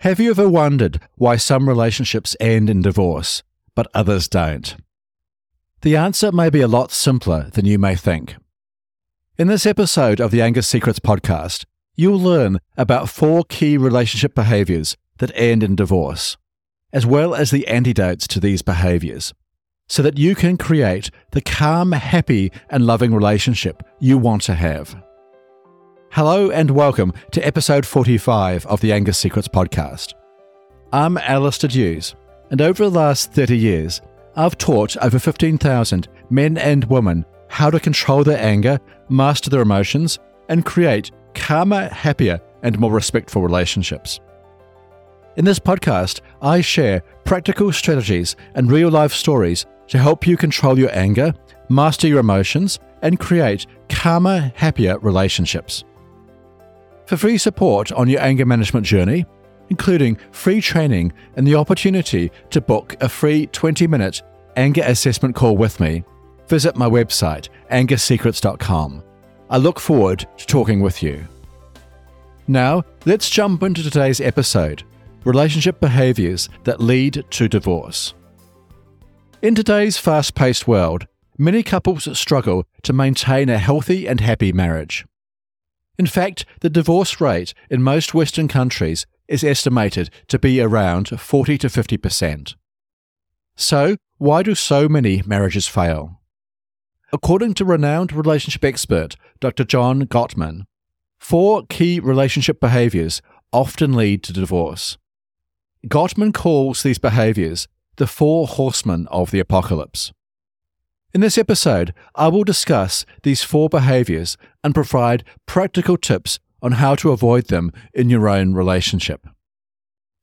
Have you ever wondered why some relationships end in divorce, but others don't? The answer may be a lot simpler than you may think. In this episode of the Anger Secrets podcast, you'll learn about four key relationship behaviors that end in divorce, as well as the antidotes to these behaviors, so that you can create the calm, happy, and loving relationship you want to have. Hello and welcome to episode 45 of the Anger Secrets podcast. I'm Alastair Duhs, and over the last 30 years, I've taught over 15,000 men and women how to control their anger, master their emotions, and create calmer, happier, and more respectful relationships. In this podcast, I share practical strategies and real life stories to help you control your anger, master your emotions, and create calmer, happier relationships. For free support on your anger management journey, including free training and the opportunity to book a free 20 minute anger assessment call with me, visit my website, angersecrets.com. I look forward to talking with you. Now, let's jump into today's episode Relationship Behaviors That Lead to Divorce. In today's fast paced world, many couples struggle to maintain a healthy and happy marriage. In fact, the divorce rate in most Western countries is estimated to be around 40 to 50%. So, why do so many marriages fail? According to renowned relationship expert Dr. John Gottman, four key relationship behaviors often lead to divorce. Gottman calls these behaviors the four horsemen of the apocalypse. In this episode, I will discuss these four behaviors and provide practical tips on how to avoid them in your own relationship.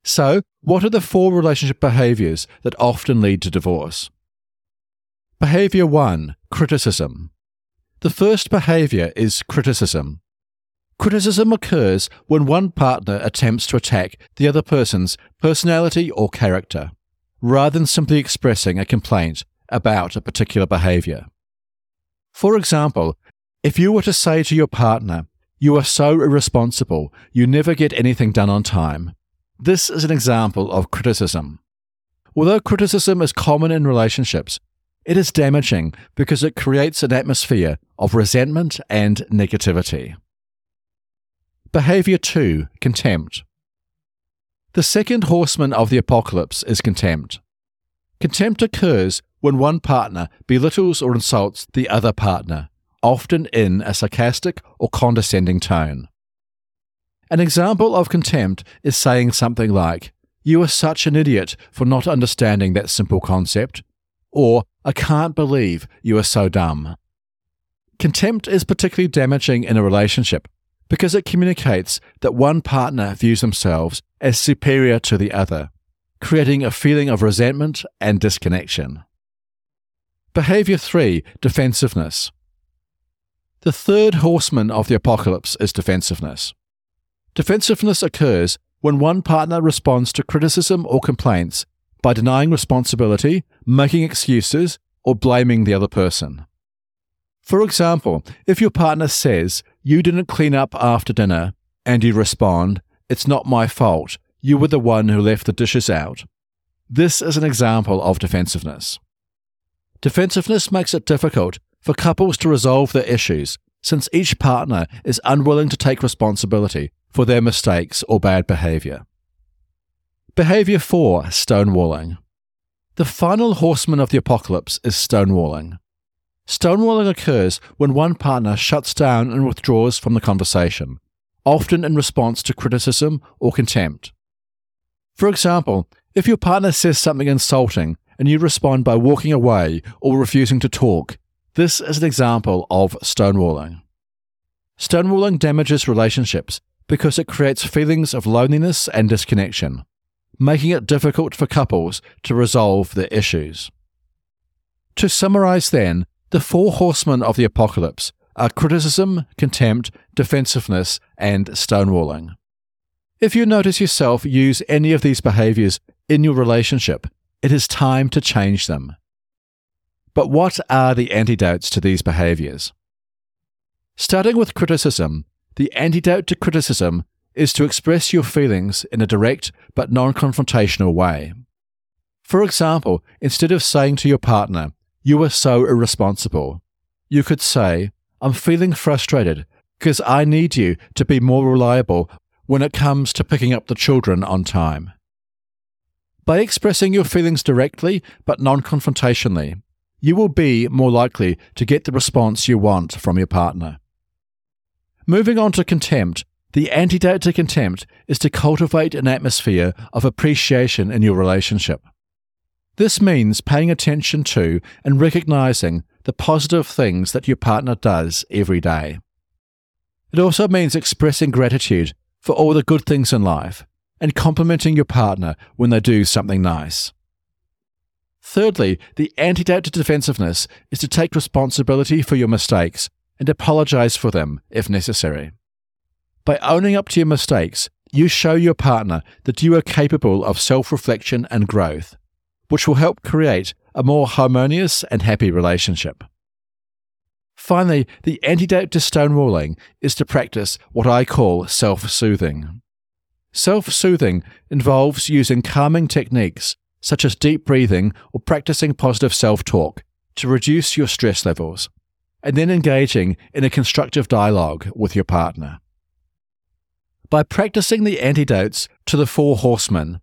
So, what are the four relationship behaviors that often lead to divorce? Behavior 1 Criticism. The first behavior is criticism. Criticism occurs when one partner attempts to attack the other person's personality or character, rather than simply expressing a complaint about a particular behavior. For example, if you were to say to your partner, You are so irresponsible, you never get anything done on time, this is an example of criticism. Although criticism is common in relationships, it is damaging because it creates an atmosphere of resentment and negativity. Behavior 2 Contempt. The second horseman of the apocalypse is contempt. Contempt occurs when one partner belittles or insults the other partner, often in a sarcastic or condescending tone. An example of contempt is saying something like, You are such an idiot for not understanding that simple concept, or I can't believe you are so dumb. Contempt is particularly damaging in a relationship because it communicates that one partner views themselves as superior to the other, creating a feeling of resentment and disconnection. Behavior 3 Defensiveness. The third horseman of the apocalypse is defensiveness. Defensiveness occurs when one partner responds to criticism or complaints by denying responsibility, making excuses, or blaming the other person. For example, if your partner says, You didn't clean up after dinner, and you respond, It's not my fault, you were the one who left the dishes out. This is an example of defensiveness. Defensiveness makes it difficult for couples to resolve their issues since each partner is unwilling to take responsibility for their mistakes or bad behavior. Behavior 4 Stonewalling. The final horseman of the apocalypse is stonewalling. Stonewalling occurs when one partner shuts down and withdraws from the conversation, often in response to criticism or contempt. For example, if your partner says something insulting and you respond by walking away or refusing to talk, this is an example of stonewalling. Stonewalling damages relationships because it creates feelings of loneliness and disconnection, making it difficult for couples to resolve their issues. To summarize, then, the four horsemen of the apocalypse are criticism, contempt, defensiveness, and stonewalling. If you notice yourself use any of these behaviors in your relationship, it is time to change them. But what are the antidotes to these behaviors? Starting with criticism, the antidote to criticism is to express your feelings in a direct but non confrontational way. For example, instead of saying to your partner, You are so irresponsible, you could say, I'm feeling frustrated because I need you to be more reliable when it comes to picking up the children on time. By expressing your feelings directly but non confrontationally, you will be more likely to get the response you want from your partner. Moving on to contempt, the antidote to contempt is to cultivate an atmosphere of appreciation in your relationship. This means paying attention to and recognizing the positive things that your partner does every day. It also means expressing gratitude for all the good things in life and complimenting your partner when they do something nice. Thirdly, the antidote to defensiveness is to take responsibility for your mistakes and apologize for them if necessary. By owning up to your mistakes, you show your partner that you are capable of self reflection and growth, which will help create a more harmonious and happy relationship. Finally, the antidote to stonewalling is to practice what I call self soothing. Self soothing involves using calming techniques such as deep breathing or practicing positive self talk to reduce your stress levels, and then engaging in a constructive dialogue with your partner. By practicing the antidotes to the Four Horsemen,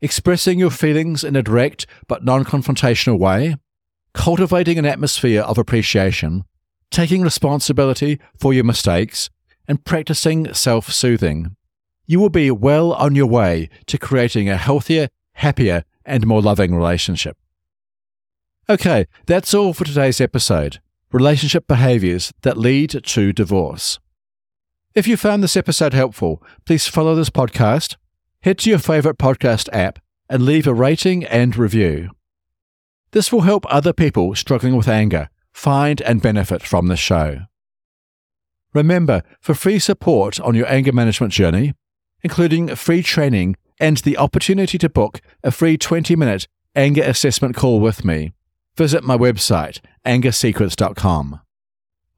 expressing your feelings in a direct but non confrontational way, cultivating an atmosphere of appreciation, taking responsibility for your mistakes, and practicing self soothing, you will be well on your way to creating a healthier, happier, and more loving relationship. Okay, that's all for today's episode relationship behaviors that lead to divorce. If you found this episode helpful, please follow this podcast, head to your favorite podcast app, and leave a rating and review. This will help other people struggling with anger find and benefit from the show. Remember, for free support on your anger management journey, including free training and the opportunity to book a free 20 minute anger assessment call with me, visit my website, angersecrets.com.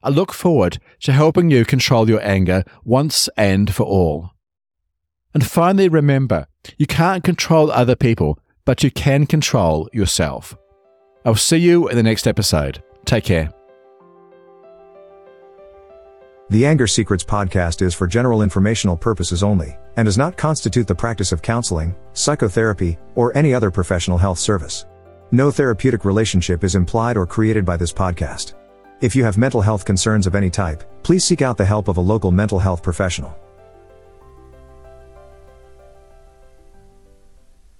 I look forward to helping you control your anger once and for all. And finally, remember you can't control other people, but you can control yourself. I'll see you in the next episode. Take care. The Anger Secrets podcast is for general informational purposes only and does not constitute the practice of counseling, psychotherapy, or any other professional health service. No therapeutic relationship is implied or created by this podcast. If you have mental health concerns of any type, please seek out the help of a local mental health professional.